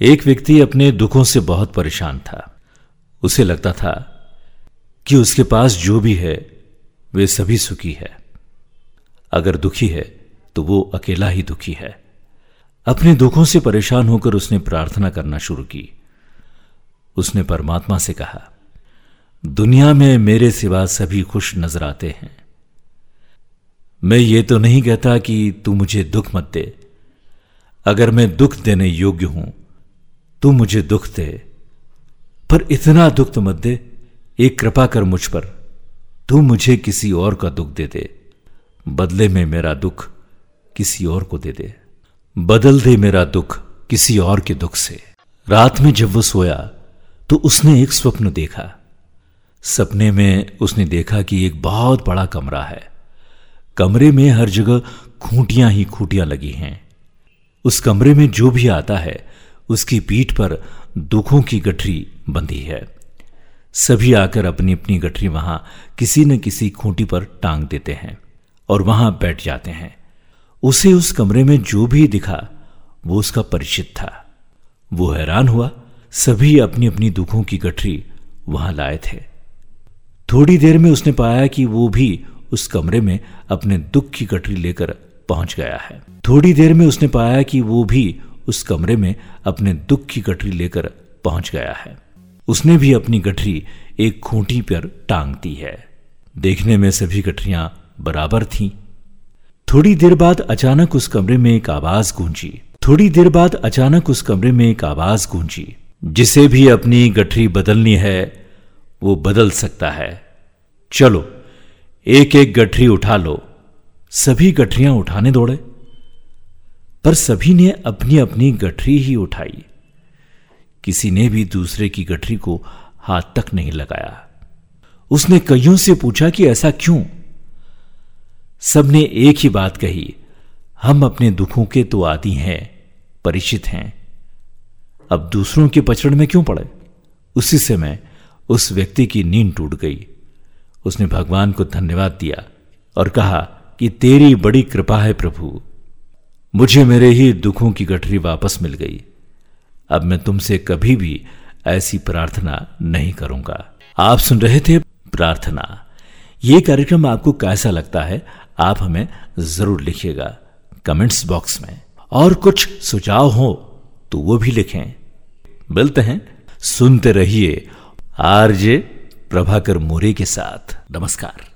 एक व्यक्ति अपने दुखों से बहुत परेशान था। उसे लगता था कि उसके पास जो भी है, वे सभी सुखी है। अगर दुखी है तो वो अकेला ही दुखी है। अपने दुखों से परेशान होकर उसने प्रार्थना करना शुरू की। उसने परमात्मा से कहा, दुनिया में मेरे सिवा सभी खुश नज़र आते हैं। मैं ये तो नहीं कहता कि तू मुझे दुख मत दे। अगर मैं दुख देने योग्य हूँ तू मुझे दुख दे। पर इतना दुख तो मत दे, एक कृपा कर मुझ पर। तू मुझे किसी और का दुख दे दे। बदले में मेरा दुख किसी और को दे दे। बदल दे मेरा दुख किसी और के दुख से। रात में जब वो सोया तो उसने एक स्वप्न देखा। सपने में उसने देखा कि एक बहुत बड़ा कमरा है। कमरे में हर जगह खूंटियाँ ही खूंटियाँ लगी हैं। उस कमरे में जो भी आता है उसकी पीठ पर दुखों की गठरी बंधी है। सभी आकर अपनी अपनी गठरी वहाँ किसी न किसी खूंटी पर टांग देते हैं और वहाँ बैठ जाते हैं। उसे उस कमरे में जो भी दिखा, वो उसका परिचित था। वो हैरान हुआ, सभी अपनी अपनी दुखों की गठरी वहाँ लाए थे। थोड़ी देर में उसने पाया कि वो भी उस कमरे में अपने दुख की गठरी लेकर पहुँच गया है। थोड़ी देर में उसने पाया कि वो भी उस कमरे में अपने दुख की गठरी लेकर पहुँच गया है। उसने भी अपनी गठरी एक खूंटी पर टांग दी है। देखने में सभी गठरियाँ बराबर थीं। थोड़ी देर बाद अचानक उस कमरे में एक आवाज़ गूंजी। थोड़ी देर बाद अचानक उस कमरे में एक आवाज़ गूंजी। जिसे भी अपनी गठरी बदलनी है, वो बदल सकता है। चलो एक एक गठरी उठा लो। सभी गठरियाँ उठाने दौड़े। पर सभी ने अपनी अपनी गठरी ही उठाई। किसी ने भी दूसरे की गठरी को हाथ तक नहीं लगाया। उसने कईयों से पूछा कि ऐसा क्यों? सबने एक ही बात कही, हम अपने दुखों के तो आदि हैं, परिचित हैं। अब दूसरों के पचड़ में क्यों पड़े? उसी समय उस व्यक्ति की नींद टूट गई। उसने भगवान को धन्यवाद दिया और कहा कि तेरी बड़ी कृपा है प्रभु। मुझे मेरे ही दुखों की गठरी वापस मिल गई। अब मैं तुमसे कभी भी ऐसी प्रार्थना नहीं करूँगा। आप सुन रहे थे प्रार्थना। ये कार्यक्रम आपको कैसा लगता है, आप हमें ज़रूर लिखिएगा कमेंट्स बॉक्स में। और कुछ सुझाव हो तो वो भी लिखें। मिलते हैं। सुनते रहिए आरजे प्रभाकर मोरे के साथ। नमस्कार।